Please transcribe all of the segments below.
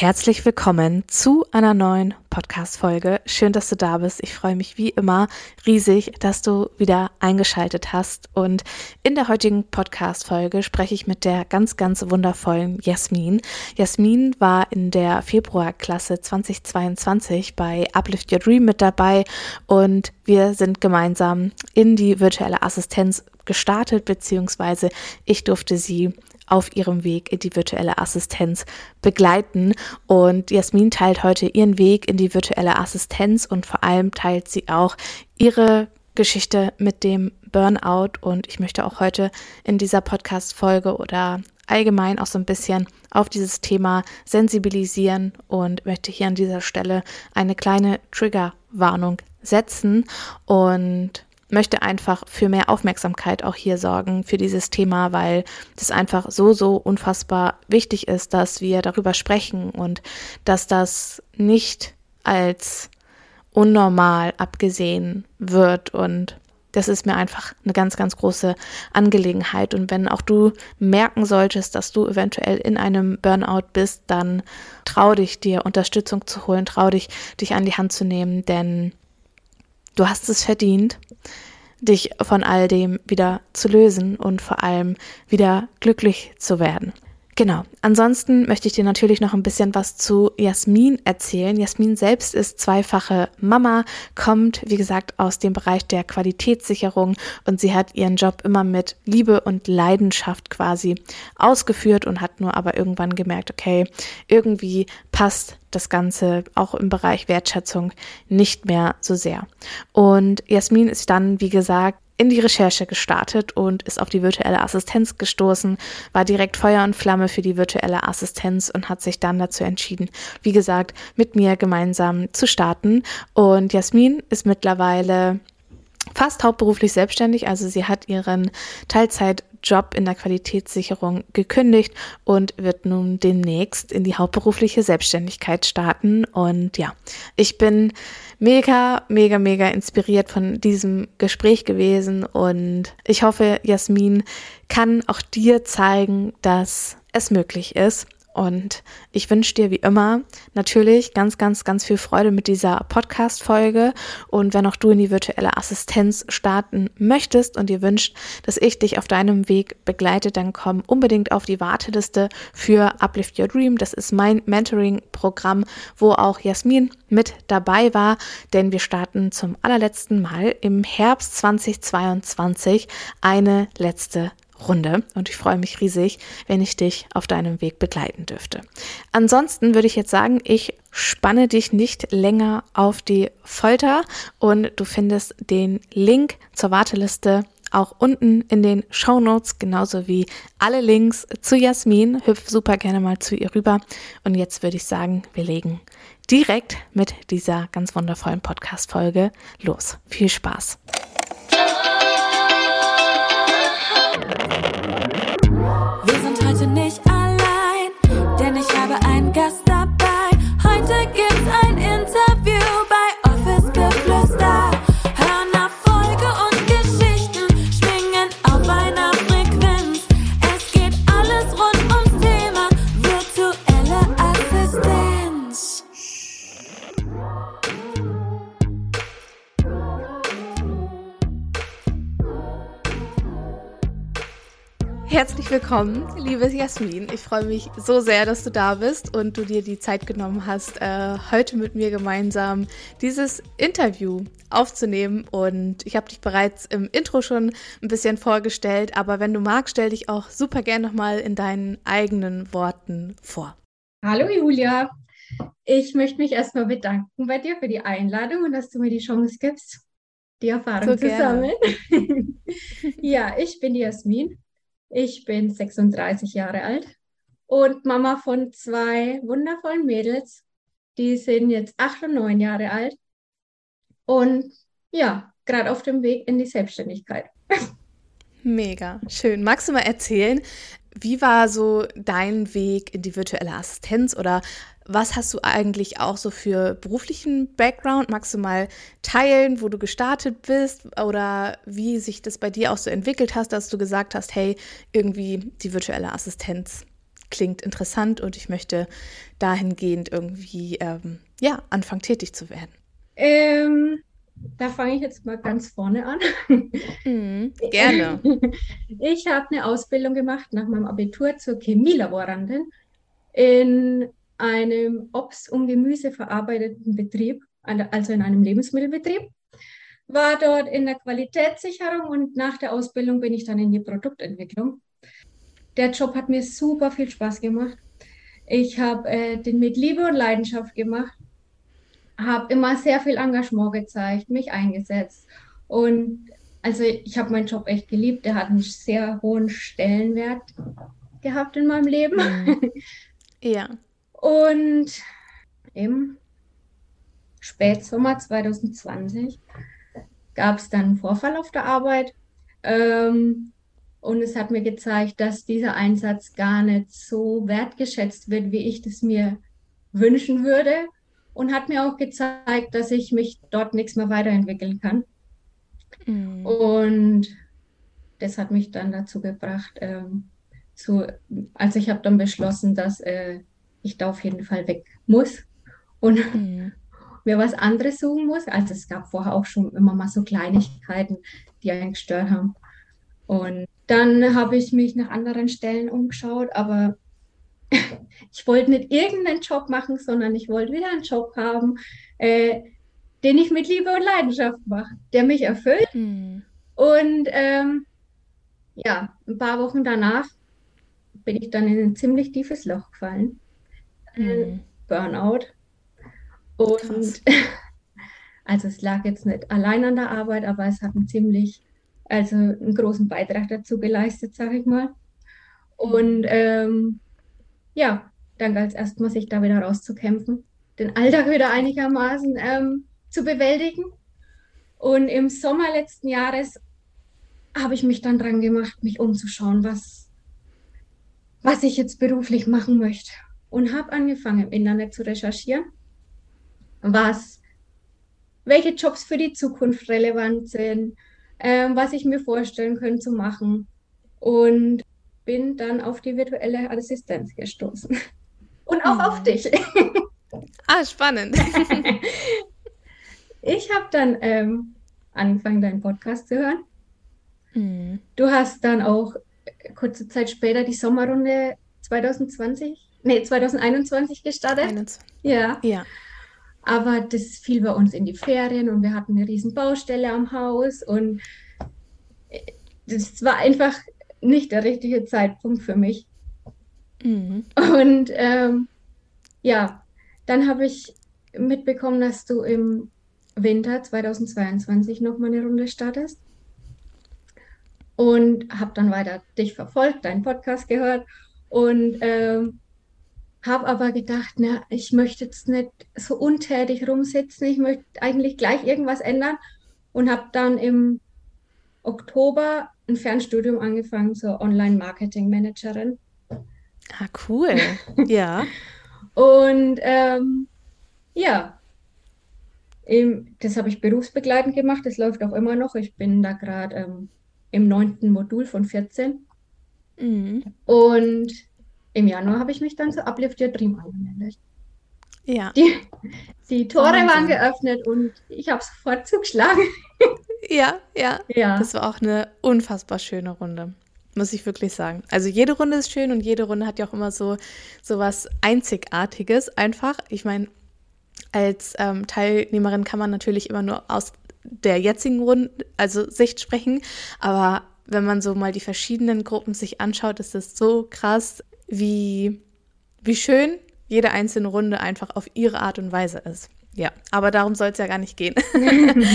Herzlich willkommen zu einer neuen Podcast-Folge. Schön, dass du da bist. Ich freue mich wie immer riesig, dass du wieder eingeschaltet hast. Und in der heutigen Podcast-Folge spreche ich mit der ganz, ganz wundervollen Jasmin. Jasmin war in der Februarklasse 2022 bei Uplift Your Dream mit dabei und wir sind gemeinsam in die virtuelle Assistenz gestartet, beziehungsweise ich durfte sie auf ihrem Weg in die virtuelle Assistenz begleiten. Und Jasmin teilt heute ihren Weg in die virtuelle Assistenz und vor allem teilt sie auch ihre Geschichte mit dem Burnout. Und ich möchte auch heute in dieser Podcast-Folge oder allgemein auch so ein bisschen auf dieses Thema sensibilisieren und möchte hier an dieser Stelle eine kleine Triggerwarnung setzen und möchte einfach für mehr Aufmerksamkeit auch hier sorgen für dieses Thema, weil das einfach so, so unfassbar wichtig ist, dass wir darüber sprechen und dass das nicht als unnormal abgesehen wird und das ist mir einfach eine ganz, ganz große Angelegenheit. Und wenn auch du merken solltest, dass du eventuell in einem Burnout bist, dann trau dich, dir Unterstützung zu holen, trau dich, dich an die Hand zu nehmen, denn Du hast es verdient, dich von all dem wieder zu lösen und vor allem wieder glücklich zu werden. Genau. Ansonsten möchte ich dir natürlich noch ein bisschen was zu Jasmin erzählen. Jasmin selbst ist zweifache Mama, kommt, wie gesagt, aus dem Bereich der Qualitätssicherung und sie hat ihren Job immer mit Liebe und Leidenschaft quasi ausgeführt und hat nur aber irgendwann gemerkt, okay, irgendwie passt das Ganze auch im Bereich Wertschätzung nicht mehr so sehr. Und Jasmin ist dann, wie gesagt, in die Recherche gestartet und ist auf die virtuelle Assistenz gestoßen, war direkt Feuer und Flamme für die virtuelle Assistenz und hat sich dann dazu entschieden, wie gesagt, mit mir gemeinsam zu starten. Und Jasmin ist mittlerweile fast hauptberuflich selbstständig, also sie hat ihren Teilzeitjob in der Qualitätssicherung gekündigt und wird nun demnächst in die hauptberufliche Selbstständigkeit starten. Und ja, ich bin mega, mega, mega inspiriert von diesem Gespräch gewesen. Und ich hoffe, Jasmin kann auch dir zeigen, dass es möglich ist und ich wünsche dir wie immer natürlich ganz, ganz, ganz viel Freude mit dieser Podcast-Folge. Und wenn auch du in die virtuelle Assistenz starten möchtest und dir wünscht, dass ich dich auf deinem Weg begleite, dann komm unbedingt auf die Warteliste für Uplift Your Dream. Das ist mein Mentoring-Programm, wo auch Jasmin mit dabei war, denn wir starten zum allerletzten Mal im Herbst 2022 eine letzte Runde und ich freue mich riesig, wenn ich dich auf deinem Weg begleiten dürfte. Ansonsten würde ich jetzt sagen, ich spanne dich nicht länger auf die Folter und du findest den Link zur Warteliste auch unten in den Show Notes, genauso wie alle Links zu Jasmin. Hüpf super gerne mal zu ihr rüber. Und jetzt würde ich sagen, wir legen direkt mit dieser ganz wundervollen Podcast-Folge los. Viel Spaß! Herzlich willkommen, liebe Jasmin. Ich freue mich so sehr, dass du da bist und du dir die Zeit genommen hast, äh, heute mit mir gemeinsam dieses Interview aufzunehmen. Und ich habe dich bereits im Intro schon ein bisschen vorgestellt, aber wenn du magst, stell dich auch super gern nochmal in deinen eigenen Worten vor. Hallo Julia, ich möchte mich erstmal bedanken bei dir für die Einladung und dass du mir die Chance gibst, die Erfahrung so zu sammeln. ja, ich bin die Jasmin ich bin 36 Jahre alt und Mama von zwei wundervollen Mädels. Die sind jetzt acht und neun Jahre alt und ja, gerade auf dem Weg in die Selbstständigkeit. Mega, schön. Magst du mal erzählen, wie war so dein Weg in die virtuelle Assistenz oder was hast du eigentlich auch so für beruflichen Background? Magst du mal teilen, wo du gestartet bist oder wie sich das bei dir auch so entwickelt hast, dass du gesagt hast, hey, irgendwie die virtuelle Assistenz klingt interessant und ich möchte dahingehend irgendwie ähm, ja, anfangen, tätig zu werden? Ähm, da fange ich jetzt mal ganz vorne an. Mhm, gerne. Ich habe eine Ausbildung gemacht nach meinem Abitur zur Chemielaborandin in einem Obst- und Gemüse verarbeiteten Betrieb, also in einem Lebensmittelbetrieb. War dort in der Qualitätssicherung und nach der Ausbildung bin ich dann in die Produktentwicklung. Der Job hat mir super viel Spaß gemacht. Ich habe äh, den mit Liebe und Leidenschaft gemacht habe immer sehr viel Engagement gezeigt, mich eingesetzt. Und also ich habe meinen Job echt geliebt. Der hat einen sehr hohen Stellenwert gehabt in meinem Leben. Mhm. Ja. Und im Spätsommer 2020 gab es dann einen Vorfall auf der Arbeit. Ähm, und es hat mir gezeigt, dass dieser Einsatz gar nicht so wertgeschätzt wird, wie ich das mir wünschen würde und hat mir auch gezeigt, dass ich mich dort nichts mehr weiterentwickeln kann. Mhm. Und das hat mich dann dazu gebracht, ähm, zu, also ich habe dann beschlossen, dass äh, ich da auf jeden Fall weg muss und mhm. mir was anderes suchen muss. Also es gab vorher auch schon immer mal so Kleinigkeiten, die einen gestört haben. Und dann habe ich mich nach anderen Stellen umgeschaut, aber ich wollte nicht irgendeinen Job machen, sondern ich wollte wieder einen Job haben, äh, den ich mit Liebe und Leidenschaft mache, der mich erfüllt. Mhm. Und ähm, ja, ein paar Wochen danach bin ich dann in ein ziemlich tiefes Loch gefallen. Mhm. Burnout. Und also es lag jetzt nicht allein an der Arbeit, aber es hat einen ziemlich, also einen großen Beitrag dazu geleistet, sage ich mal. Und ähm, ja, dann galt es erstmal, sich da wieder rauszukämpfen, den Alltag wieder einigermaßen ähm, zu bewältigen. Und im Sommer letzten Jahres habe ich mich dann dran gemacht, mich umzuschauen, was, was ich jetzt beruflich machen möchte. Und habe angefangen, im Internet zu recherchieren, was, welche Jobs für die Zukunft relevant sind, äh, was ich mir vorstellen könnte zu machen. Und bin dann auf die virtuelle Assistenz gestoßen. Und auch mhm. auf dich. ah, spannend. ich habe dann ähm, angefangen, deinen Podcast zu hören. Mhm. Du hast dann auch kurze Zeit später die Sommerrunde 2020, nee, 2021 gestartet. 21. Ja. Ja. Aber das fiel bei uns in die Ferien und wir hatten eine riesen Baustelle am Haus und das war einfach nicht der richtige Zeitpunkt für mich. Mhm. Und ähm, ja, dann habe ich mitbekommen, dass du im Winter 2022 noch mal eine Runde startest. Und habe dann weiter dich verfolgt, deinen Podcast gehört und ähm, habe aber gedacht, na, ich möchte jetzt nicht so untätig rumsitzen, ich möchte eigentlich gleich irgendwas ändern und habe dann im Oktober ein Fernstudium angefangen zur Online-Marketing-Managerin. Ah, cool. Ja. und ähm, ja, im, das habe ich berufsbegleitend gemacht. Das läuft auch immer noch. Ich bin da gerade ähm, im neunten Modul von 14. Mhm. Und im Januar habe ich mich dann zu Uplift Your Dream angemeldet. Ja. Die, die Tore Wahnsinn. waren geöffnet und ich habe sofort zugeschlagen. Ja, ja, ja. Das war auch eine unfassbar schöne Runde. Muss ich wirklich sagen. Also jede Runde ist schön und jede Runde hat ja auch immer so, so was Einzigartiges einfach. Ich meine, als ähm, Teilnehmerin kann man natürlich immer nur aus der jetzigen Runde, also Sicht sprechen, aber wenn man so mal die verschiedenen Gruppen sich anschaut, ist es so krass, wie, wie schön jede einzelne Runde einfach auf ihre Art und Weise ist. Ja, aber darum soll es ja gar nicht gehen.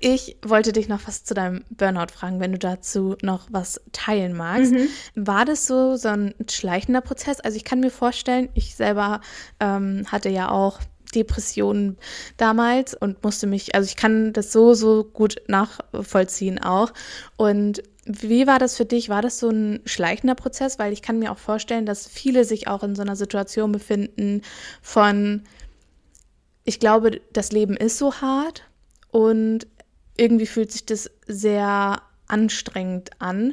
Ich wollte dich noch was zu deinem Burnout fragen, wenn du dazu noch was teilen magst. Mhm. War das so, so ein schleichender Prozess? Also ich kann mir vorstellen, ich selber ähm, hatte ja auch Depressionen damals und musste mich, also ich kann das so, so gut nachvollziehen auch. Und wie war das für dich? War das so ein schleichender Prozess? Weil ich kann mir auch vorstellen, dass viele sich auch in so einer Situation befinden von, ich glaube, das Leben ist so hart und irgendwie fühlt sich das sehr anstrengend an.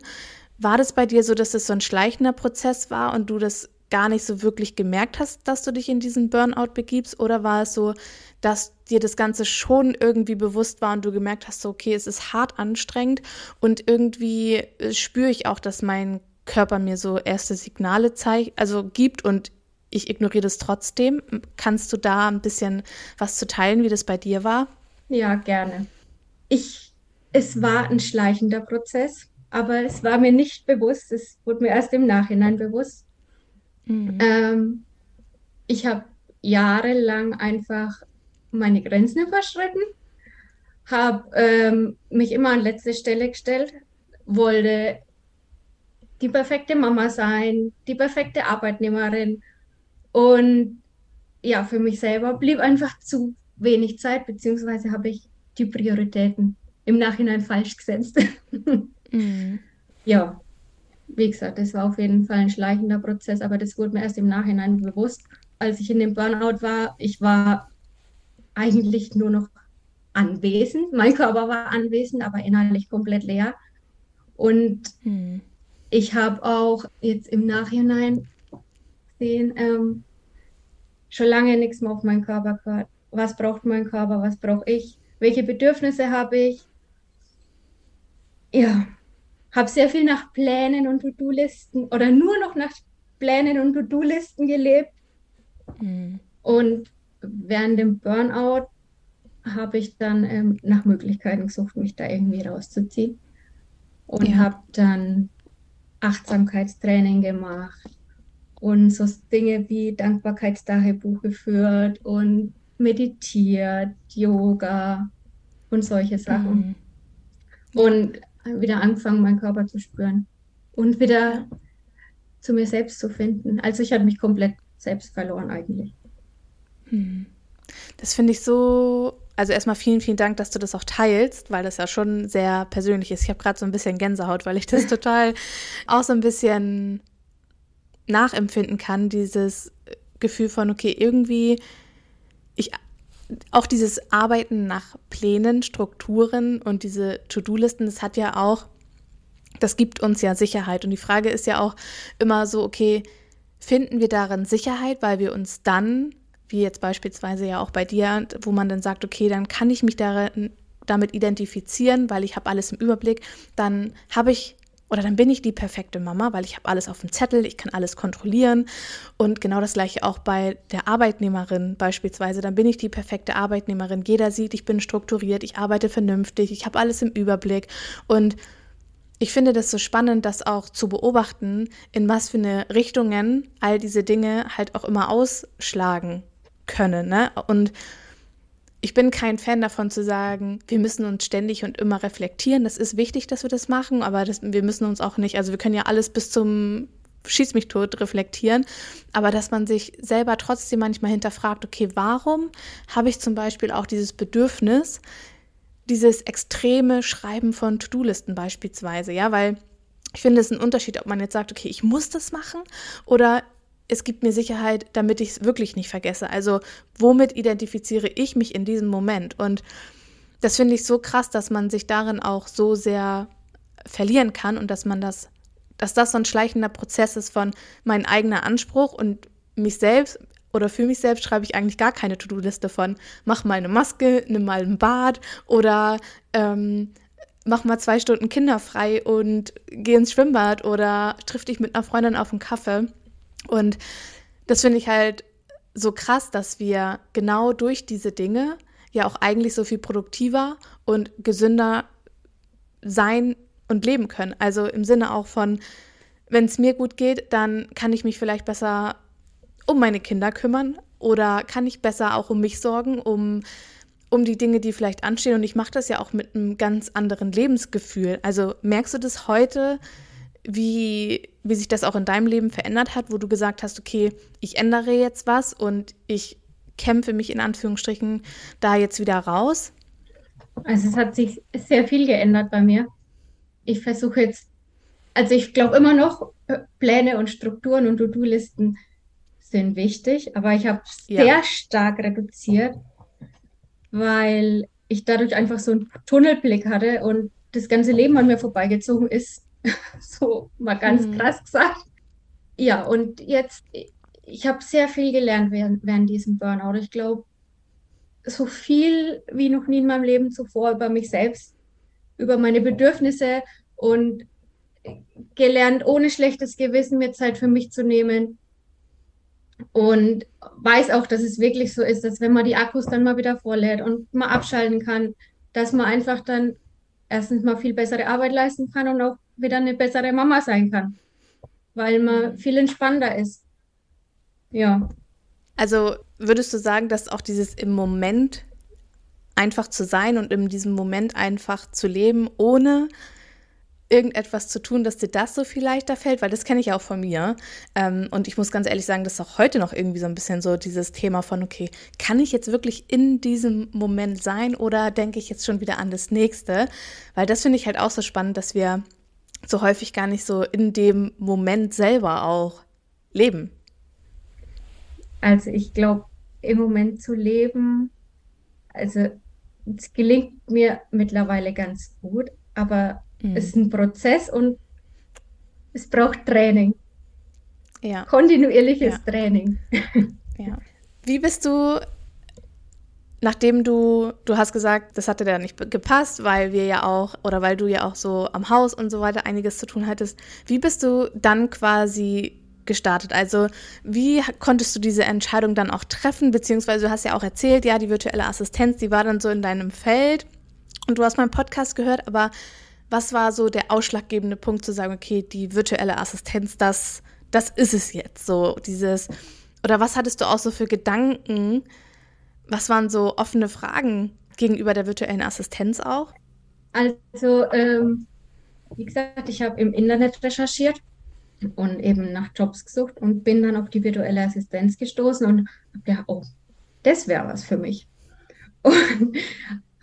War das bei dir so, dass das so ein schleichender Prozess war und du das gar nicht so wirklich gemerkt hast, dass du dich in diesen Burnout begibst? Oder war es so, dass dir das Ganze schon irgendwie bewusst war und du gemerkt hast, so, okay, es ist hart anstrengend und irgendwie äh, spüre ich auch, dass mein Körper mir so erste Signale zeigt, also gibt und ich ignoriere das trotzdem. Kannst du da ein bisschen was zu teilen, wie das bei dir war? Ja, gerne. Ich, es war ein schleichender Prozess, aber es war mir nicht bewusst. Es wurde mir erst im Nachhinein bewusst. Mhm. Ähm, ich habe jahrelang einfach meine Grenzen überschritten, habe ähm, mich immer an letzte Stelle gestellt, wollte die perfekte Mama sein, die perfekte Arbeitnehmerin. Und ja, für mich selber blieb einfach zu wenig Zeit, beziehungsweise habe ich die Prioritäten im Nachhinein falsch gesetzt. mhm. Ja, wie gesagt, das war auf jeden Fall ein schleichender Prozess, aber das wurde mir erst im Nachhinein bewusst, als ich in dem Burnout war. Ich war eigentlich nur noch anwesend. Mein Körper war anwesend, aber innerlich komplett leer. Und hm. ich habe auch jetzt im Nachhinein gesehen, ähm, schon lange nichts mehr auf meinen Körper gehört. Was braucht mein Körper? Was brauche ich? Welche Bedürfnisse habe ich? Ja, habe sehr viel nach Plänen und To-Do-Listen oder nur noch nach Plänen und To-Do-Listen gelebt. Mhm. Und während dem Burnout habe ich dann ähm, nach Möglichkeiten gesucht, mich da irgendwie rauszuziehen. Und ja. habe dann Achtsamkeitstraining gemacht und so Dinge wie Dankbarkeitstagebuch geführt und meditiert, Yoga und solche Sachen. Mhm. Und wieder angefangen, meinen Körper zu spüren und wieder zu mir selbst zu finden. Also ich habe mich komplett selbst verloren eigentlich. Hm. Das finde ich so, also erstmal vielen, vielen Dank, dass du das auch teilst, weil das ja schon sehr persönlich ist. Ich habe gerade so ein bisschen Gänsehaut, weil ich das total auch so ein bisschen nachempfinden kann, dieses Gefühl von, okay, irgendwie, ich auch dieses Arbeiten nach Plänen, Strukturen und diese To-Do-Listen, das hat ja auch, das gibt uns ja Sicherheit. Und die Frage ist ja auch immer so, okay, finden wir darin Sicherheit, weil wir uns dann, wie jetzt beispielsweise ja auch bei dir, wo man dann sagt, okay, dann kann ich mich darin, damit identifizieren, weil ich habe alles im Überblick, dann habe ich oder dann bin ich die perfekte Mama, weil ich habe alles auf dem Zettel, ich kann alles kontrollieren. Und genau das gleiche auch bei der Arbeitnehmerin beispielsweise. Dann bin ich die perfekte Arbeitnehmerin. Jeder sieht, ich bin strukturiert, ich arbeite vernünftig, ich habe alles im Überblick. Und ich finde das so spannend, das auch zu beobachten, in was für eine Richtungen all diese Dinge halt auch immer ausschlagen können. Ne? Und ich bin kein Fan davon zu sagen, wir müssen uns ständig und immer reflektieren. Das ist wichtig, dass wir das machen, aber das, wir müssen uns auch nicht, also wir können ja alles bis zum Schieß mich tot reflektieren, aber dass man sich selber trotzdem manchmal hinterfragt, okay, warum habe ich zum Beispiel auch dieses Bedürfnis, dieses extreme Schreiben von To-Do-Listen beispielsweise, ja, weil ich finde es ein Unterschied, ob man jetzt sagt, okay, ich muss das machen oder es gibt mir Sicherheit, damit ich es wirklich nicht vergesse. Also womit identifiziere ich mich in diesem Moment? Und das finde ich so krass, dass man sich darin auch so sehr verlieren kann und dass man das, dass das so ein schleichender Prozess ist von mein eigener Anspruch und mich selbst oder für mich selbst schreibe ich eigentlich gar keine To-Do-Liste von mach mal eine Maske, nimm mal ein Bad oder ähm, mach mal zwei Stunden kinderfrei und geh ins Schwimmbad oder triff dich mit einer Freundin auf einen Kaffee und das finde ich halt so krass, dass wir genau durch diese Dinge ja auch eigentlich so viel produktiver und gesünder sein und leben können. Also im Sinne auch von, wenn es mir gut geht, dann kann ich mich vielleicht besser um meine Kinder kümmern oder kann ich besser auch um mich sorgen, um, um die Dinge, die vielleicht anstehen. Und ich mache das ja auch mit einem ganz anderen Lebensgefühl. Also merkst du das heute, wie, wie sich das auch in deinem Leben verändert hat, wo du gesagt hast, okay, ich ändere jetzt was und ich kämpfe mich in Anführungsstrichen da jetzt wieder raus? Also es hat sich sehr viel geändert bei mir. Ich versuche jetzt, also ich glaube immer noch, äh, Pläne und Strukturen und To-Do-Listen sind wichtig, aber ich habe ja. sehr stark reduziert, weil ich dadurch einfach so einen Tunnelblick hatte und das ganze Leben an mir vorbeigezogen ist so mal ganz mhm. krass gesagt. ja, und jetzt, ich habe sehr viel gelernt während, während diesem Burnout. Ich glaube, so viel wie noch nie in meinem Leben zuvor über mich selbst, über meine Bedürfnisse und gelernt, ohne schlechtes Gewissen mir Zeit für mich zu nehmen. Und weiß auch, dass es wirklich so ist, dass wenn man die Akkus dann mal wieder vorlädt und mal abschalten kann, dass man einfach dann erstens mal viel bessere Arbeit leisten kann und auch wieder eine bessere Mama sein kann, weil man viel entspannter ist. Ja. Also würdest du sagen, dass auch dieses im Moment einfach zu sein und in diesem Moment einfach zu leben, ohne irgendetwas zu tun, dass dir das so viel leichter fällt, weil das kenne ich auch von mir. Ähm, und ich muss ganz ehrlich sagen, das ist auch heute noch irgendwie so ein bisschen so dieses Thema von, okay, kann ich jetzt wirklich in diesem Moment sein oder denke ich jetzt schon wieder an das nächste? Weil das finde ich halt auch so spannend, dass wir so häufig gar nicht so in dem Moment selber auch leben. Also ich glaube, im Moment zu leben, also es gelingt mir mittlerweile ganz gut, aber mhm. es ist ein Prozess und es braucht Training. Ja. Kontinuierliches ja. Training. Ja. Wie bist du, nachdem du, du hast gesagt, das hatte da nicht gepasst, weil wir ja auch, oder weil du ja auch so am Haus und so weiter einiges zu tun hattest, wie bist du dann quasi gestartet? Also wie konntest du diese Entscheidung dann auch treffen? Beziehungsweise du hast ja auch erzählt, ja, die virtuelle Assistenz, die war dann so in deinem Feld und du hast meinen Podcast gehört, aber was war so der ausschlaggebende Punkt zu sagen, okay, die virtuelle Assistenz, das, das ist es jetzt, so dieses, oder was hattest du auch so für Gedanken? Was waren so offene Fragen gegenüber der virtuellen Assistenz auch? Also, ähm, wie gesagt, ich habe im Internet recherchiert und eben nach Jobs gesucht und bin dann auf die virtuelle Assistenz gestoßen und habe gedacht, oh, das wäre was für mich. Und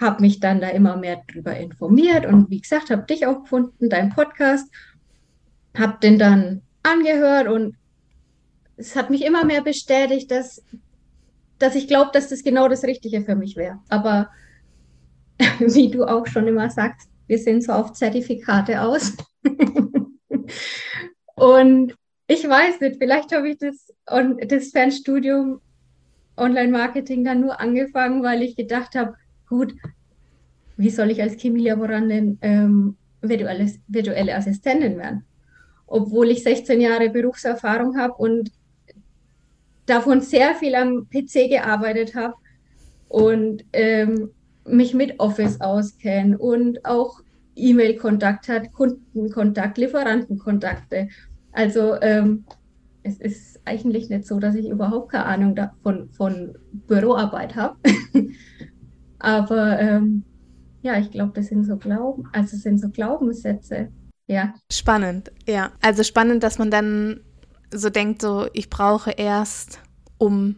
habe mich dann da immer mehr darüber informiert und wie gesagt, habe dich auch gefunden, dein Podcast, habe den dann angehört und es hat mich immer mehr bestätigt, dass, dass ich glaube, dass das genau das Richtige für mich wäre. Aber wie du auch schon immer sagst, wir sind so auf Zertifikate aus. Und ich weiß nicht, vielleicht habe ich das, das Fernstudium Online-Marketing dann nur angefangen, weil ich gedacht habe, gut, wie soll ich als Chemielaborantin ähm, virtuelle, virtuelle Assistentin werden? Obwohl ich 16 Jahre Berufserfahrung habe und davon sehr viel am PC gearbeitet habe und ähm, mich mit Office auskenne und auch E-Mail-Kontakt hat, Kundenkontakt, Lieferantenkontakte. Also ähm, es ist eigentlich nicht so, dass ich überhaupt keine Ahnung davon, von Büroarbeit habe. Aber ähm, ja, ich glaube, das sind so Glauben, also sind so Glaubenssätze. Ja. Spannend, ja. Also spannend, dass man dann so denkt, so ich brauche erst, um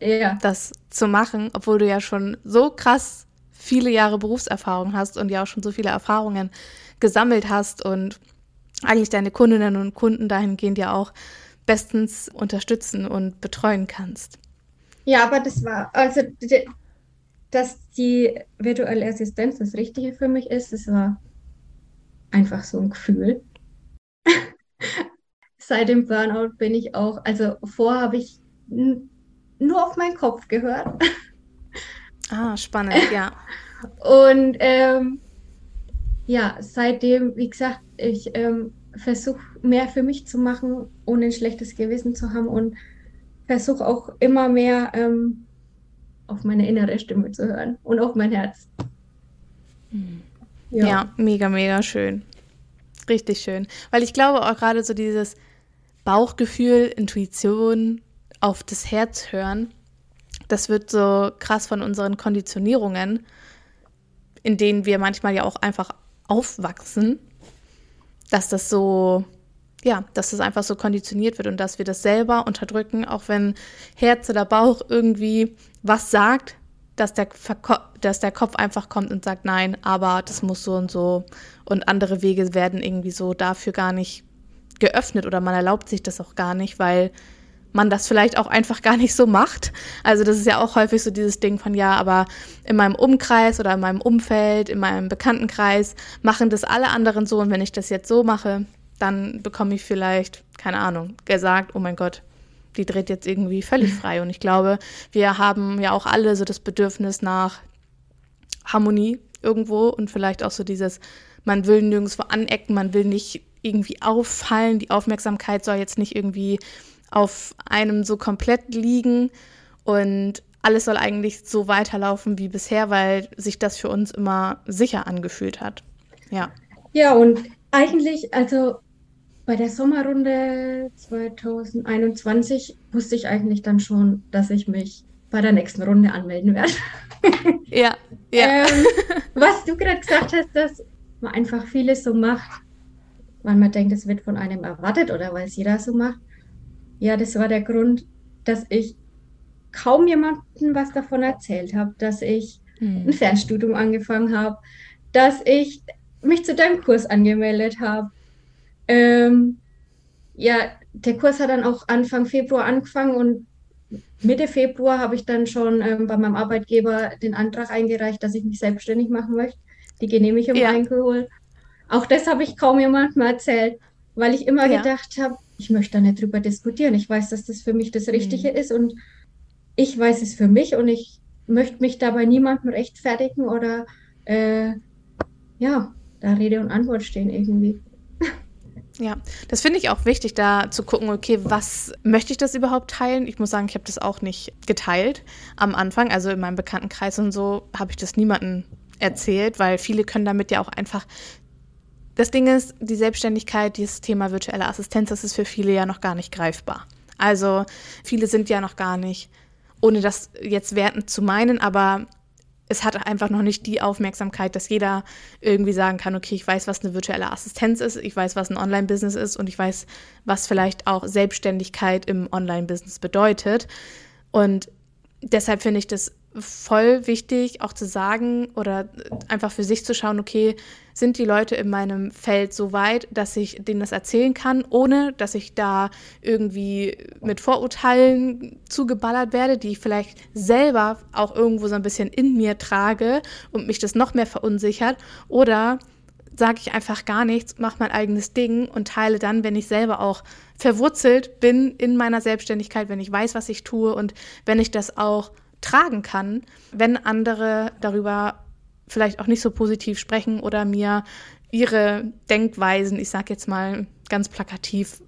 ja. das zu machen, obwohl du ja schon so krass viele Jahre Berufserfahrung hast und ja auch schon so viele Erfahrungen gesammelt hast und eigentlich deine Kundinnen und Kunden dahingehend ja auch bestens unterstützen und betreuen kannst. Ja, aber das war, also, dass die virtuelle Assistenz das Richtige für mich ist, das war einfach so ein Gefühl. Seit dem Burnout bin ich auch, also vorher habe ich nur auf meinen Kopf gehört. Ah, spannend, ja. Und ähm, ja, seitdem, wie gesagt, ich ähm, versuche mehr für mich zu machen, ohne ein schlechtes Gewissen zu haben und versuche auch immer mehr ähm, auf meine innere Stimme zu hören und auf mein Herz. Ja. ja, mega, mega schön. Richtig schön. Weil ich glaube auch gerade so dieses Bauchgefühl, Intuition, auf das Herz hören, das wird so krass von unseren Konditionierungen, in denen wir manchmal ja auch einfach aufwachsen, dass das so, ja, dass das einfach so konditioniert wird und dass wir das selber unterdrücken, auch wenn Herz oder Bauch irgendwie was sagt, dass der, dass der Kopf einfach kommt und sagt, nein, aber das muss so und so und andere Wege werden irgendwie so dafür gar nicht geöffnet oder man erlaubt sich das auch gar nicht, weil man das vielleicht auch einfach gar nicht so macht. Also das ist ja auch häufig so dieses Ding von, ja, aber in meinem Umkreis oder in meinem Umfeld, in meinem Bekanntenkreis machen das alle anderen so und wenn ich das jetzt so mache, dann bekomme ich vielleicht, keine Ahnung, gesagt, oh mein Gott, die dreht jetzt irgendwie völlig frei. Und ich glaube, wir haben ja auch alle so das Bedürfnis nach Harmonie irgendwo und vielleicht auch so dieses, man will nirgendwo anecken, man will nicht irgendwie auffallen, die Aufmerksamkeit soll jetzt nicht irgendwie auf einem so komplett liegen und alles soll eigentlich so weiterlaufen wie bisher, weil sich das für uns immer sicher angefühlt hat. Ja. Ja, und eigentlich, also bei der Sommerrunde 2021 wusste ich eigentlich dann schon, dass ich mich bei der nächsten Runde anmelden werde. ja, ja. Ähm, was du gerade gesagt hast, dass man einfach vieles so macht, weil man denkt, es wird von einem erwartet oder weil es jeder so macht. Ja, das war der Grund, dass ich kaum jemandem was davon erzählt habe, dass ich hm. ein Fernstudium angefangen habe, dass ich mich zu deinem Kurs angemeldet habe. Ähm, ja, der Kurs hat dann auch Anfang Februar angefangen und Mitte Februar habe ich dann schon ähm, bei meinem Arbeitgeber den Antrag eingereicht, dass ich mich selbstständig machen möchte, die Genehmigung ja. eingeholt. Auch das habe ich kaum jemandem erzählt, weil ich immer ja. gedacht habe, ich möchte da nicht drüber diskutieren. Ich weiß, dass das für mich das Richtige mhm. ist und ich weiß es für mich und ich möchte mich dabei niemandem rechtfertigen oder äh, ja, da Rede und Antwort stehen irgendwie. Ja, das finde ich auch wichtig, da zu gucken, okay, was möchte ich das überhaupt teilen? Ich muss sagen, ich habe das auch nicht geteilt am Anfang. Also in meinem Bekanntenkreis und so habe ich das niemandem erzählt, weil viele können damit ja auch einfach. Das Ding ist, die Selbstständigkeit, dieses Thema virtuelle Assistenz, das ist für viele ja noch gar nicht greifbar. Also viele sind ja noch gar nicht, ohne das jetzt wertend zu meinen, aber es hat einfach noch nicht die Aufmerksamkeit, dass jeder irgendwie sagen kann, okay, ich weiß, was eine virtuelle Assistenz ist, ich weiß, was ein Online-Business ist und ich weiß, was vielleicht auch Selbstständigkeit im Online-Business bedeutet. Und deshalb finde ich das voll wichtig, auch zu sagen oder einfach für sich zu schauen, okay, sind die Leute in meinem Feld so weit, dass ich denen das erzählen kann, ohne dass ich da irgendwie mit Vorurteilen zugeballert werde, die ich vielleicht selber auch irgendwo so ein bisschen in mir trage und mich das noch mehr verunsichert. Oder sage ich einfach gar nichts, mache mein eigenes Ding und teile dann, wenn ich selber auch verwurzelt bin in meiner Selbstständigkeit, wenn ich weiß, was ich tue und wenn ich das auch tragen kann, wenn andere darüber vielleicht auch nicht so positiv sprechen oder mir ihre Denkweisen, ich sage jetzt mal ganz plakativ,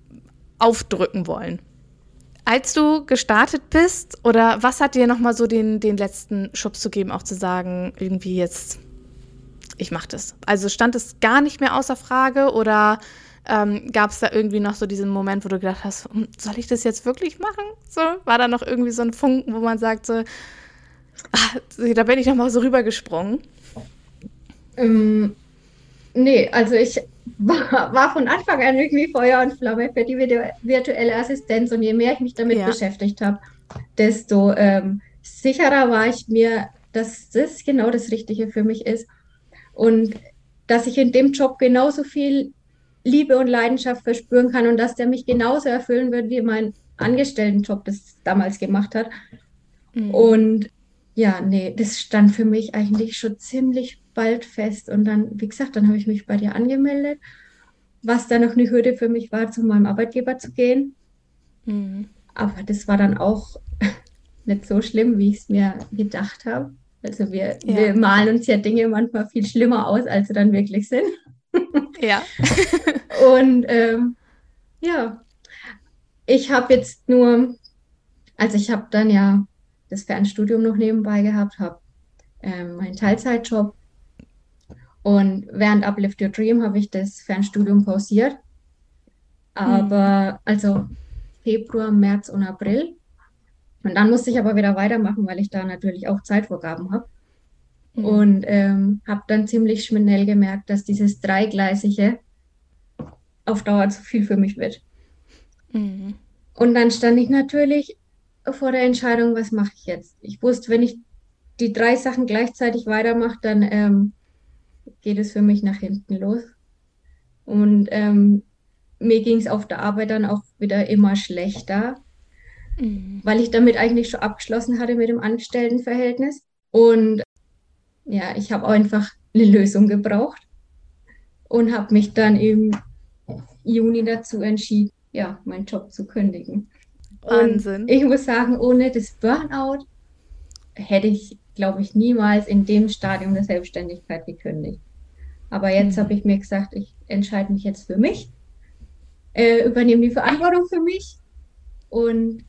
aufdrücken wollen. Als du gestartet bist, oder was hat dir nochmal so den, den letzten Schubs zu geben, auch zu sagen, irgendwie jetzt, ich mache das? Also stand es gar nicht mehr außer Frage oder ähm, gab es da irgendwie noch so diesen Moment, wo du gedacht hast, hm, soll ich das jetzt wirklich machen? So, war da noch irgendwie so ein Funken, wo man sagte, ach, da bin ich noch mal so rübergesprungen? Ähm, nee, also ich war, war, von Anfang an irgendwie Feuer und Flamme für die virtuelle Assistenz und je mehr ich mich damit ja. beschäftigt habe, desto ähm, sicherer war ich mir, dass das genau das Richtige für mich ist und dass ich in dem Job genauso viel Liebe und Leidenschaft verspüren kann und dass der mich genauso erfüllen wird, wie mein Angestelltenjob das damals gemacht hat. Mhm. Und ja, nee, das stand für mich eigentlich schon ziemlich bald fest. Und dann, wie gesagt, dann habe ich mich bei dir angemeldet, was dann noch eine Hürde für mich war, zu meinem Arbeitgeber zu gehen. Mhm. Aber das war dann auch nicht so schlimm, wie ich es mir gedacht habe. Also wir, ja. wir malen uns ja Dinge manchmal viel schlimmer aus, als sie dann wirklich sind. Ja. und ähm, ja, ich habe jetzt nur, also ich habe dann ja das Fernstudium noch nebenbei gehabt, habe ähm, meinen Teilzeitjob und während Uplift Your Dream habe ich das Fernstudium pausiert. Aber mhm. also Februar, März und April. Und dann musste ich aber wieder weitermachen, weil ich da natürlich auch Zeitvorgaben habe. Mhm. Und ähm, habe dann ziemlich schnell gemerkt, dass dieses Dreigleisige auf Dauer zu viel für mich wird. Mhm. Und dann stand ich natürlich vor der Entscheidung, was mache ich jetzt? Ich wusste, wenn ich die drei Sachen gleichzeitig weitermache, dann ähm, geht es für mich nach hinten los. Und ähm, mir ging es auf der Arbeit dann auch wieder immer schlechter, mhm. weil ich damit eigentlich schon abgeschlossen hatte mit dem Angestelltenverhältnis. Und ja, ich habe einfach eine Lösung gebraucht und habe mich dann im Juni dazu entschieden, ja, meinen Job zu kündigen. Wahnsinn. Und ich muss sagen, ohne das Burnout hätte ich, glaube ich, niemals in dem Stadium der Selbstständigkeit gekündigt. Aber jetzt mhm. habe ich mir gesagt, ich entscheide mich jetzt für mich, äh, übernehme die Verantwortung für mich und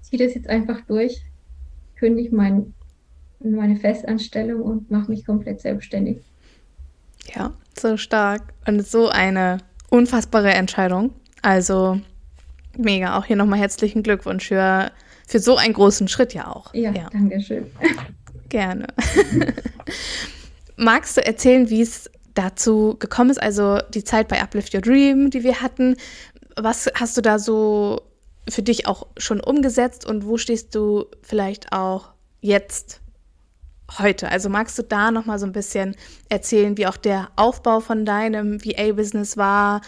ziehe das jetzt einfach durch, kündige mein, meine Festanstellung und mache mich komplett selbstständig. Ja, so stark und so eine unfassbare Entscheidung. Also mega. Auch hier nochmal herzlichen Glückwunsch für, für so einen großen Schritt ja auch. Ja, ja. danke schön. Gerne. Magst du erzählen, wie es dazu gekommen ist? Also die Zeit bei Uplift Your Dream, die wir hatten. Was hast du da so für dich auch schon umgesetzt und wo stehst du vielleicht auch jetzt heute? Also magst du da noch mal so ein bisschen erzählen, wie auch der Aufbau von deinem VA-Business war?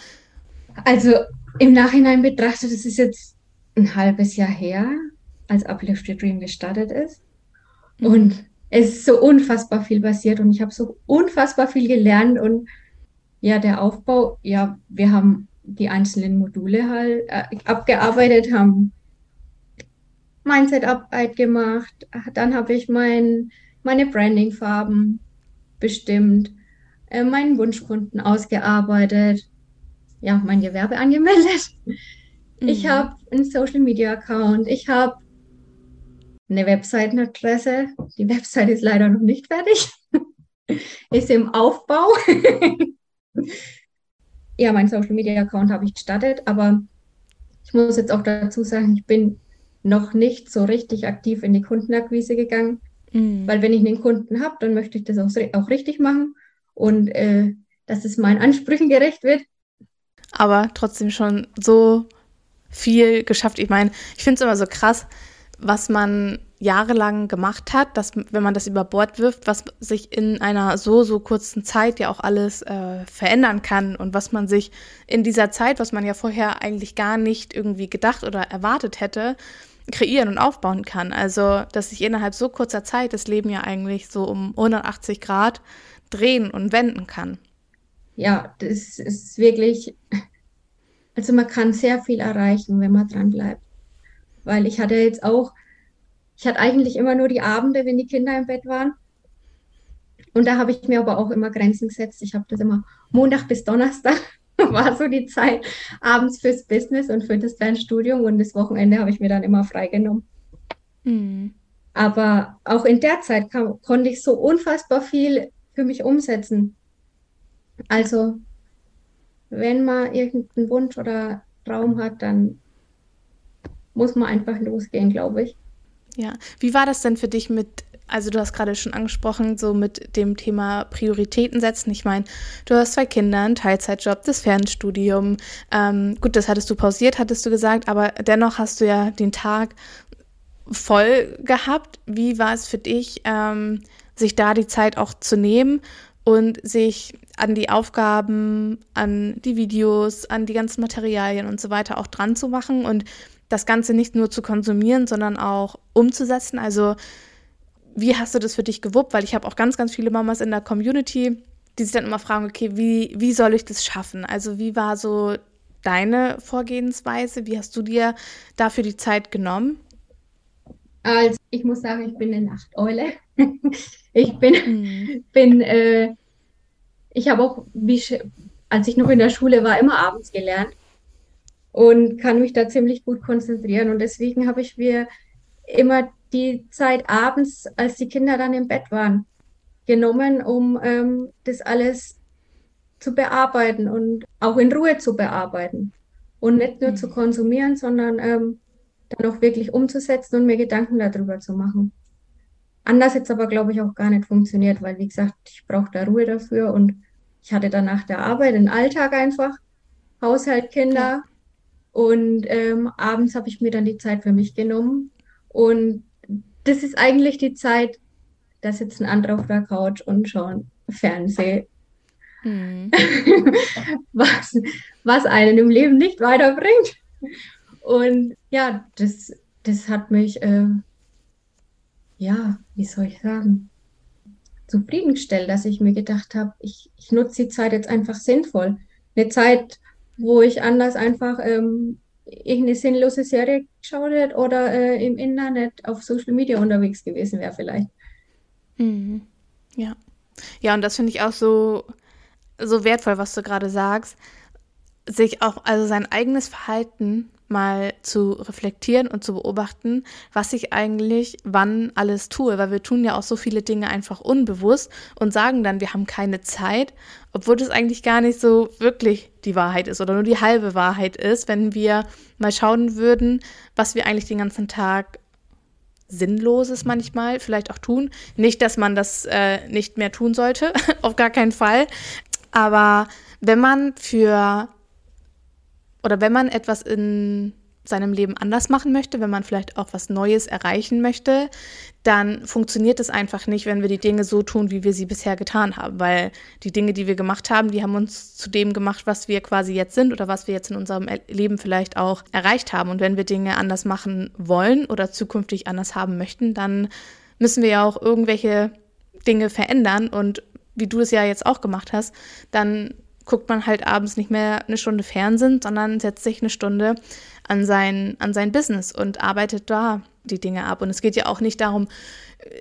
Also im Nachhinein betrachtet, es ist jetzt ein halbes Jahr her, als Uplift Your Dream gestartet ist. Mhm. Und es ist so unfassbar viel passiert und ich habe so unfassbar viel gelernt und ja, der Aufbau, ja, wir haben die einzelnen Module halt äh, abgearbeitet, haben Mindset-Arbeit gemacht, dann habe ich mein, meine Branding-Farben bestimmt, äh, meinen Wunschkunden ausgearbeitet, ja, mein Gewerbe angemeldet. Mhm. Ich habe einen Social-Media-Account, ich habe eine Webseitenadresse. Die Website ist leider noch nicht fertig. ist im Aufbau. ja, mein Social Media Account habe ich gestartet, aber ich muss jetzt auch dazu sagen, ich bin noch nicht so richtig aktiv in die Kundenakquise gegangen, mhm. weil wenn ich einen Kunden habe, dann möchte ich das auch, auch richtig machen und äh, dass es meinen Ansprüchen gerecht wird. Aber trotzdem schon so viel geschafft. Ich meine, ich finde es immer so krass, was man jahrelang gemacht hat, dass wenn man das über Bord wirft, was sich in einer so, so kurzen Zeit ja auch alles äh, verändern kann und was man sich in dieser Zeit, was man ja vorher eigentlich gar nicht irgendwie gedacht oder erwartet hätte, kreieren und aufbauen kann. Also, dass sich innerhalb so kurzer Zeit das Leben ja eigentlich so um 180 Grad drehen und wenden kann. Ja, das ist wirklich, also man kann sehr viel erreichen, wenn man dran bleibt weil ich hatte jetzt auch, ich hatte eigentlich immer nur die Abende, wenn die Kinder im Bett waren. Und da habe ich mir aber auch immer Grenzen gesetzt. Ich habe das immer Montag bis Donnerstag war so die Zeit abends fürs Business und für das Fernstudium und das Wochenende habe ich mir dann immer freigenommen. Mhm. Aber auch in der Zeit kam, konnte ich so unfassbar viel für mich umsetzen. Also, wenn man irgendeinen Wunsch oder Traum hat, dann muss man einfach losgehen, glaube ich. Ja, wie war das denn für dich mit, also du hast gerade schon angesprochen, so mit dem Thema Prioritäten setzen. Ich meine, du hast zwei Kinder, einen Teilzeitjob, das Fernstudium. Ähm, gut, das hattest du pausiert, hattest du gesagt, aber dennoch hast du ja den Tag voll gehabt. Wie war es für dich, ähm, sich da die Zeit auch zu nehmen und sich an die Aufgaben, an die Videos, an die ganzen Materialien und so weiter auch dran zu machen und das Ganze nicht nur zu konsumieren, sondern auch umzusetzen. Also wie hast du das für dich gewuppt? Weil ich habe auch ganz, ganz viele Mamas in der Community, die sich dann immer fragen, okay, wie, wie soll ich das schaffen? Also wie war so deine Vorgehensweise? Wie hast du dir dafür die Zeit genommen? Also ich muss sagen, ich bin eine Nachteule. ich bin, mhm. bin äh, ich habe auch, wie, als ich noch in der Schule war, immer abends gelernt und kann mich da ziemlich gut konzentrieren. Und deswegen habe ich mir immer die Zeit abends, als die Kinder dann im Bett waren, genommen, um ähm, das alles zu bearbeiten und auch in Ruhe zu bearbeiten. Und nicht nur mhm. zu konsumieren, sondern ähm, dann auch wirklich umzusetzen und mir Gedanken darüber zu machen. Anders jetzt aber, glaube ich, auch gar nicht funktioniert, weil, wie gesagt, ich brauche da Ruhe dafür und ich hatte dann nach der Arbeit den Alltag einfach, Haushalt, Kinder, ja. Und ähm, abends habe ich mir dann die Zeit für mich genommen. Und das ist eigentlich die Zeit, da sitzen andere auf der Couch und schauen Fernsehen. Mhm. was, was einen im Leben nicht weiterbringt. Und ja, das, das hat mich, äh, ja, wie soll ich sagen, zufriedengestellt, dass ich mir gedacht habe, ich, ich nutze die Zeit jetzt einfach sinnvoll. Eine Zeit, wo ich anders einfach ähm, irgendeine sinnlose Serie geschaut hätte oder äh, im Internet auf Social Media unterwegs gewesen wäre vielleicht. Mhm. Ja. Ja, und das finde ich auch so, so wertvoll, was du gerade sagst, sich auch, also sein eigenes Verhalten mal zu reflektieren und zu beobachten, was ich eigentlich wann alles tue, weil wir tun ja auch so viele Dinge einfach unbewusst und sagen dann, wir haben keine Zeit, obwohl das eigentlich gar nicht so wirklich die Wahrheit ist oder nur die halbe Wahrheit ist, wenn wir mal schauen würden, was wir eigentlich den ganzen Tag Sinnloses manchmal vielleicht auch tun. Nicht, dass man das äh, nicht mehr tun sollte, auf gar keinen Fall. Aber wenn man für oder wenn man etwas in seinem Leben anders machen möchte, wenn man vielleicht auch was Neues erreichen möchte, dann funktioniert es einfach nicht, wenn wir die Dinge so tun, wie wir sie bisher getan haben. Weil die Dinge, die wir gemacht haben, die haben uns zu dem gemacht, was wir quasi jetzt sind oder was wir jetzt in unserem Leben vielleicht auch erreicht haben. Und wenn wir Dinge anders machen wollen oder zukünftig anders haben möchten, dann müssen wir ja auch irgendwelche Dinge verändern. Und wie du es ja jetzt auch gemacht hast, dann guckt man halt abends nicht mehr eine Stunde Fernsehen, sondern setzt sich eine Stunde an sein, an sein Business und arbeitet da die Dinge ab. Und es geht ja auch nicht darum,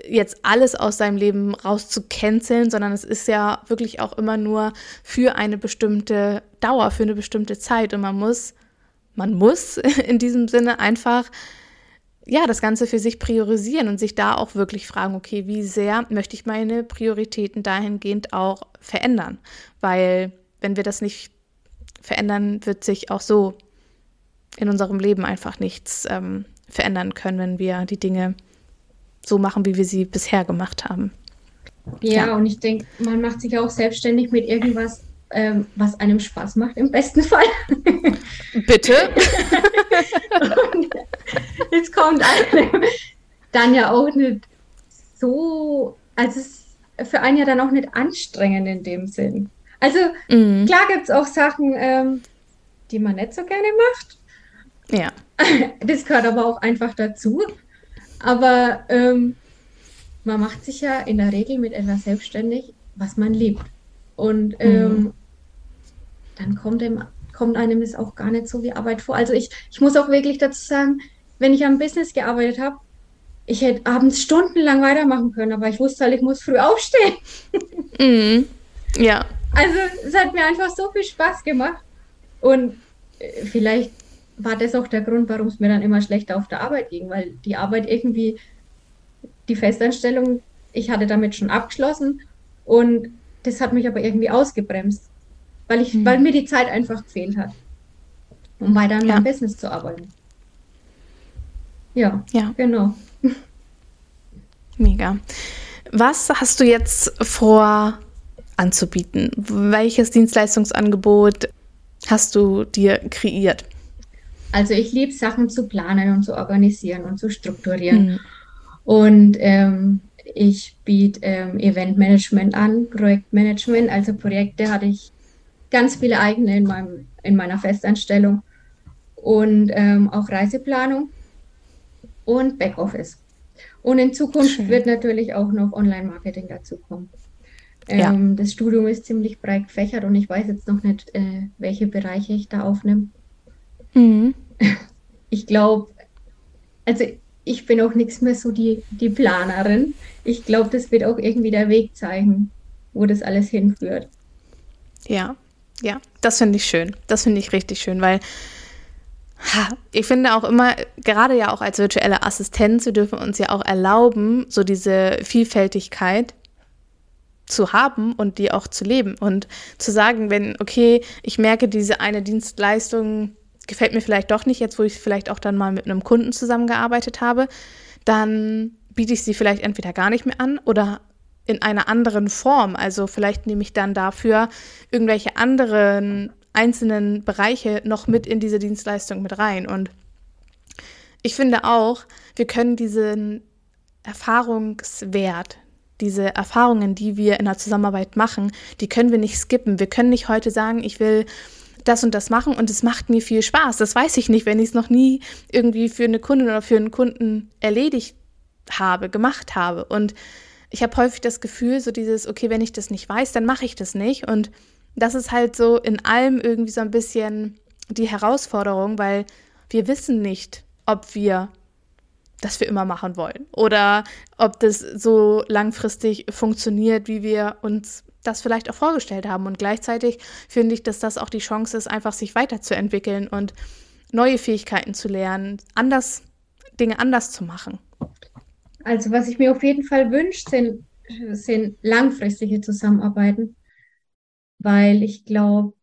jetzt alles aus seinem Leben rauszucanceln, sondern es ist ja wirklich auch immer nur für eine bestimmte Dauer, für eine bestimmte Zeit. Und man muss, man muss in diesem Sinne einfach ja, das Ganze für sich priorisieren und sich da auch wirklich fragen, okay, wie sehr möchte ich meine Prioritäten dahingehend auch verändern? Weil wenn wir das nicht verändern, wird sich auch so in unserem Leben einfach nichts ähm, verändern können, wenn wir die Dinge so machen, wie wir sie bisher gemacht haben. Ja, ja. und ich denke, man macht sich auch selbstständig mit irgendwas, ähm, was einem Spaß macht, im besten Fall. Bitte. jetzt kommt einem dann ja auch nicht so, also es ist für einen ja dann auch nicht anstrengend in dem Sinn. Also mhm. klar gibt es auch Sachen, ähm, die man nicht so gerne macht. Ja. Das gehört aber auch einfach dazu. Aber ähm, man macht sich ja in der Regel mit etwas selbstständig, was man liebt. Und ähm, mhm. dann kommt, dem, kommt einem das auch gar nicht so wie Arbeit vor. Also ich, ich muss auch wirklich dazu sagen, wenn ich am Business gearbeitet habe, ich hätte abends stundenlang weitermachen können, aber ich wusste halt, ich muss früh aufstehen. Mhm. Ja. Also es hat mir einfach so viel Spaß gemacht. Und äh, vielleicht war das auch der Grund, warum es mir dann immer schlechter auf der Arbeit ging, weil die Arbeit irgendwie, die Festanstellung, ich hatte damit schon abgeschlossen und das hat mich aber irgendwie ausgebremst, weil, ich, mhm. weil mir die Zeit einfach gefehlt hat, um weiter an ja. meinem Business zu arbeiten. Ja, ja, genau. Mega. Was hast du jetzt vor anzubieten? Welches Dienstleistungsangebot hast du dir kreiert? Also ich liebe Sachen zu planen und zu organisieren und zu strukturieren. Mhm. Und ähm, ich biete ähm, Eventmanagement an, Projektmanagement. Also Projekte hatte ich ganz viele eigene in, meinem, in meiner Festanstellung. Und ähm, auch Reiseplanung und Backoffice. Und in Zukunft Schön. wird natürlich auch noch Online-Marketing dazukommen. Ja. Ähm, das Studium ist ziemlich breit gefächert und ich weiß jetzt noch nicht, äh, welche Bereiche ich da aufnehme. Mhm. Ich glaube, also ich bin auch nichts mehr so die, die Planerin. Ich glaube, das wird auch irgendwie der Weg zeigen, wo das alles hinführt. Ja, ja, das finde ich schön. Das finde ich richtig schön, weil ich finde auch immer, gerade ja auch als virtuelle Assistenz, wir dürfen uns ja auch erlauben, so diese Vielfältigkeit zu haben und die auch zu leben und zu sagen, wenn, okay, ich merke, diese eine Dienstleistung gefällt mir vielleicht doch nicht, jetzt wo ich vielleicht auch dann mal mit einem Kunden zusammengearbeitet habe, dann biete ich sie vielleicht entweder gar nicht mehr an oder in einer anderen Form. Also vielleicht nehme ich dann dafür irgendwelche anderen einzelnen Bereiche noch mit in diese Dienstleistung mit rein. Und ich finde auch, wir können diesen Erfahrungswert, diese Erfahrungen, die wir in der Zusammenarbeit machen, die können wir nicht skippen. Wir können nicht heute sagen, ich will das und das machen und es macht mir viel Spaß. Das weiß ich nicht, wenn ich es noch nie irgendwie für eine Kundin oder für einen Kunden erledigt habe, gemacht habe. Und ich habe häufig das Gefühl, so dieses, okay, wenn ich das nicht weiß, dann mache ich das nicht. Und das ist halt so in allem irgendwie so ein bisschen die Herausforderung, weil wir wissen nicht, ob wir das für immer machen wollen oder ob das so langfristig funktioniert, wie wir uns das vielleicht auch vorgestellt haben. Und gleichzeitig finde ich, dass das auch die Chance ist, einfach sich weiterzuentwickeln und neue Fähigkeiten zu lernen, anders Dinge anders zu machen. Also was ich mir auf jeden Fall wünsche, sind, sind langfristige Zusammenarbeiten, weil ich glaube,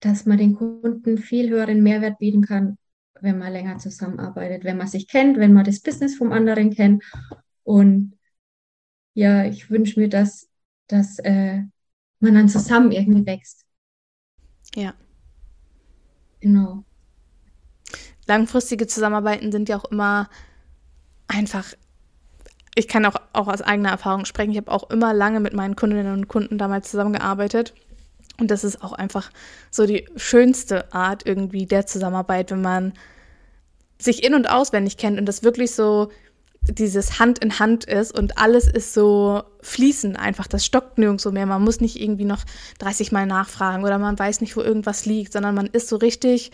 dass man den Kunden viel höheren Mehrwert bieten kann, wenn man länger zusammenarbeitet, wenn man sich kennt, wenn man das Business vom anderen kennt. Und ja, ich wünsche mir, dass, dass äh, man dann zusammen irgendwie wächst. Ja. Genau. Langfristige Zusammenarbeiten sind ja auch immer einfach ich kann auch, auch aus eigener Erfahrung sprechen. Ich habe auch immer lange mit meinen Kundinnen und Kunden damals zusammengearbeitet. Und das ist auch einfach so die schönste Art irgendwie der Zusammenarbeit, wenn man sich in- und auswendig kennt und das wirklich so dieses Hand in Hand ist und alles ist so fließend einfach. Das stockt nirgendwo mehr. Man muss nicht irgendwie noch 30 Mal nachfragen oder man weiß nicht, wo irgendwas liegt, sondern man ist so richtig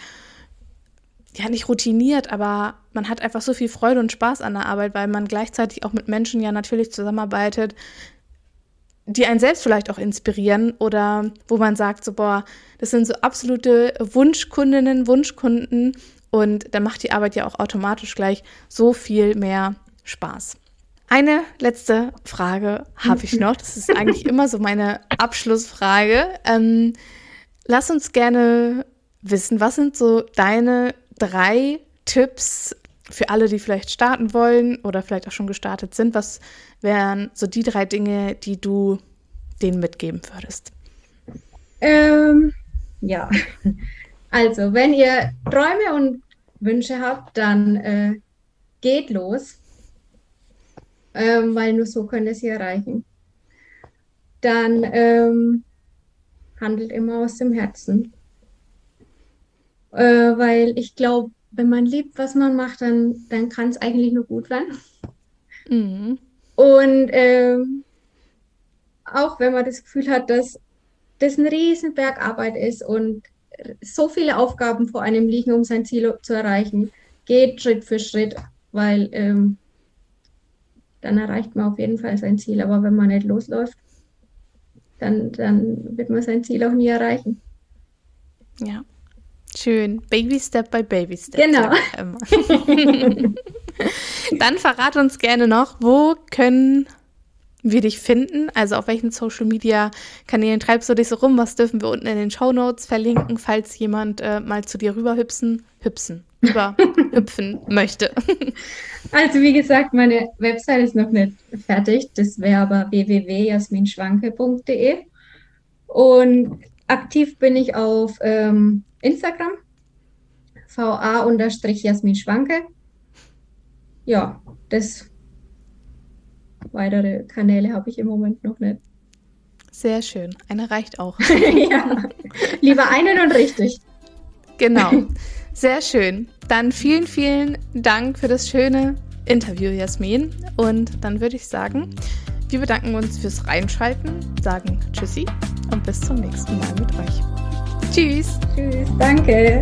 ja nicht routiniert, aber man hat einfach so viel Freude und Spaß an der Arbeit, weil man gleichzeitig auch mit Menschen ja natürlich zusammenarbeitet, die einen selbst vielleicht auch inspirieren oder wo man sagt, so, boah, das sind so absolute Wunschkundinnen, Wunschkunden und dann macht die Arbeit ja auch automatisch gleich so viel mehr Spaß. Eine letzte Frage habe ich noch. Das ist eigentlich immer so meine Abschlussfrage. Ähm, lass uns gerne wissen, was sind so deine drei Tipps für alle, die vielleicht starten wollen oder vielleicht auch schon gestartet sind. Was wären so die drei Dinge, die du denen mitgeben würdest? Ähm, ja, also wenn ihr Träume und Wünsche habt, dann äh, geht los, ähm, weil nur so könnt ihr sie erreichen. Dann ähm, handelt immer aus dem Herzen äh, weil ich glaube, wenn man liebt, was man macht, dann, dann kann es eigentlich nur gut werden. Mhm. Und ähm, auch wenn man das Gefühl hat, dass das ein Riesenberg Arbeit ist und so viele Aufgaben vor einem liegen, um sein Ziel zu erreichen, geht Schritt für Schritt, weil ähm, dann erreicht man auf jeden Fall sein Ziel. Aber wenn man nicht losläuft, dann, dann wird man sein Ziel auch nie erreichen. Ja. Schön. Baby Step by Baby Step. Genau. Dann verrat uns gerne noch, wo können wir dich finden? Also auf welchen Social Media Kanälen treibst du dich so rum? Was dürfen wir unten in den Show Notes verlinken, falls jemand äh, mal zu dir rüberhüpsen, hüpsen, überhüpfen möchte? Also wie gesagt, meine Website ist noch nicht fertig. Das wäre aber www.jasminschwanke.de. Und aktiv bin ich auf ähm, Instagram, va-jasmin Schwanke. Ja, das weitere Kanäle habe ich im Moment noch nicht. Sehr schön. Eine reicht auch. ja, lieber einen und richtig. Genau. Sehr schön. Dann vielen, vielen Dank für das schöne Interview, Jasmin. Und dann würde ich sagen, wir bedanken uns fürs Reinschalten, sagen Tschüssi und bis zum nächsten Mal mit euch. Tschüss. Tschüss, danke.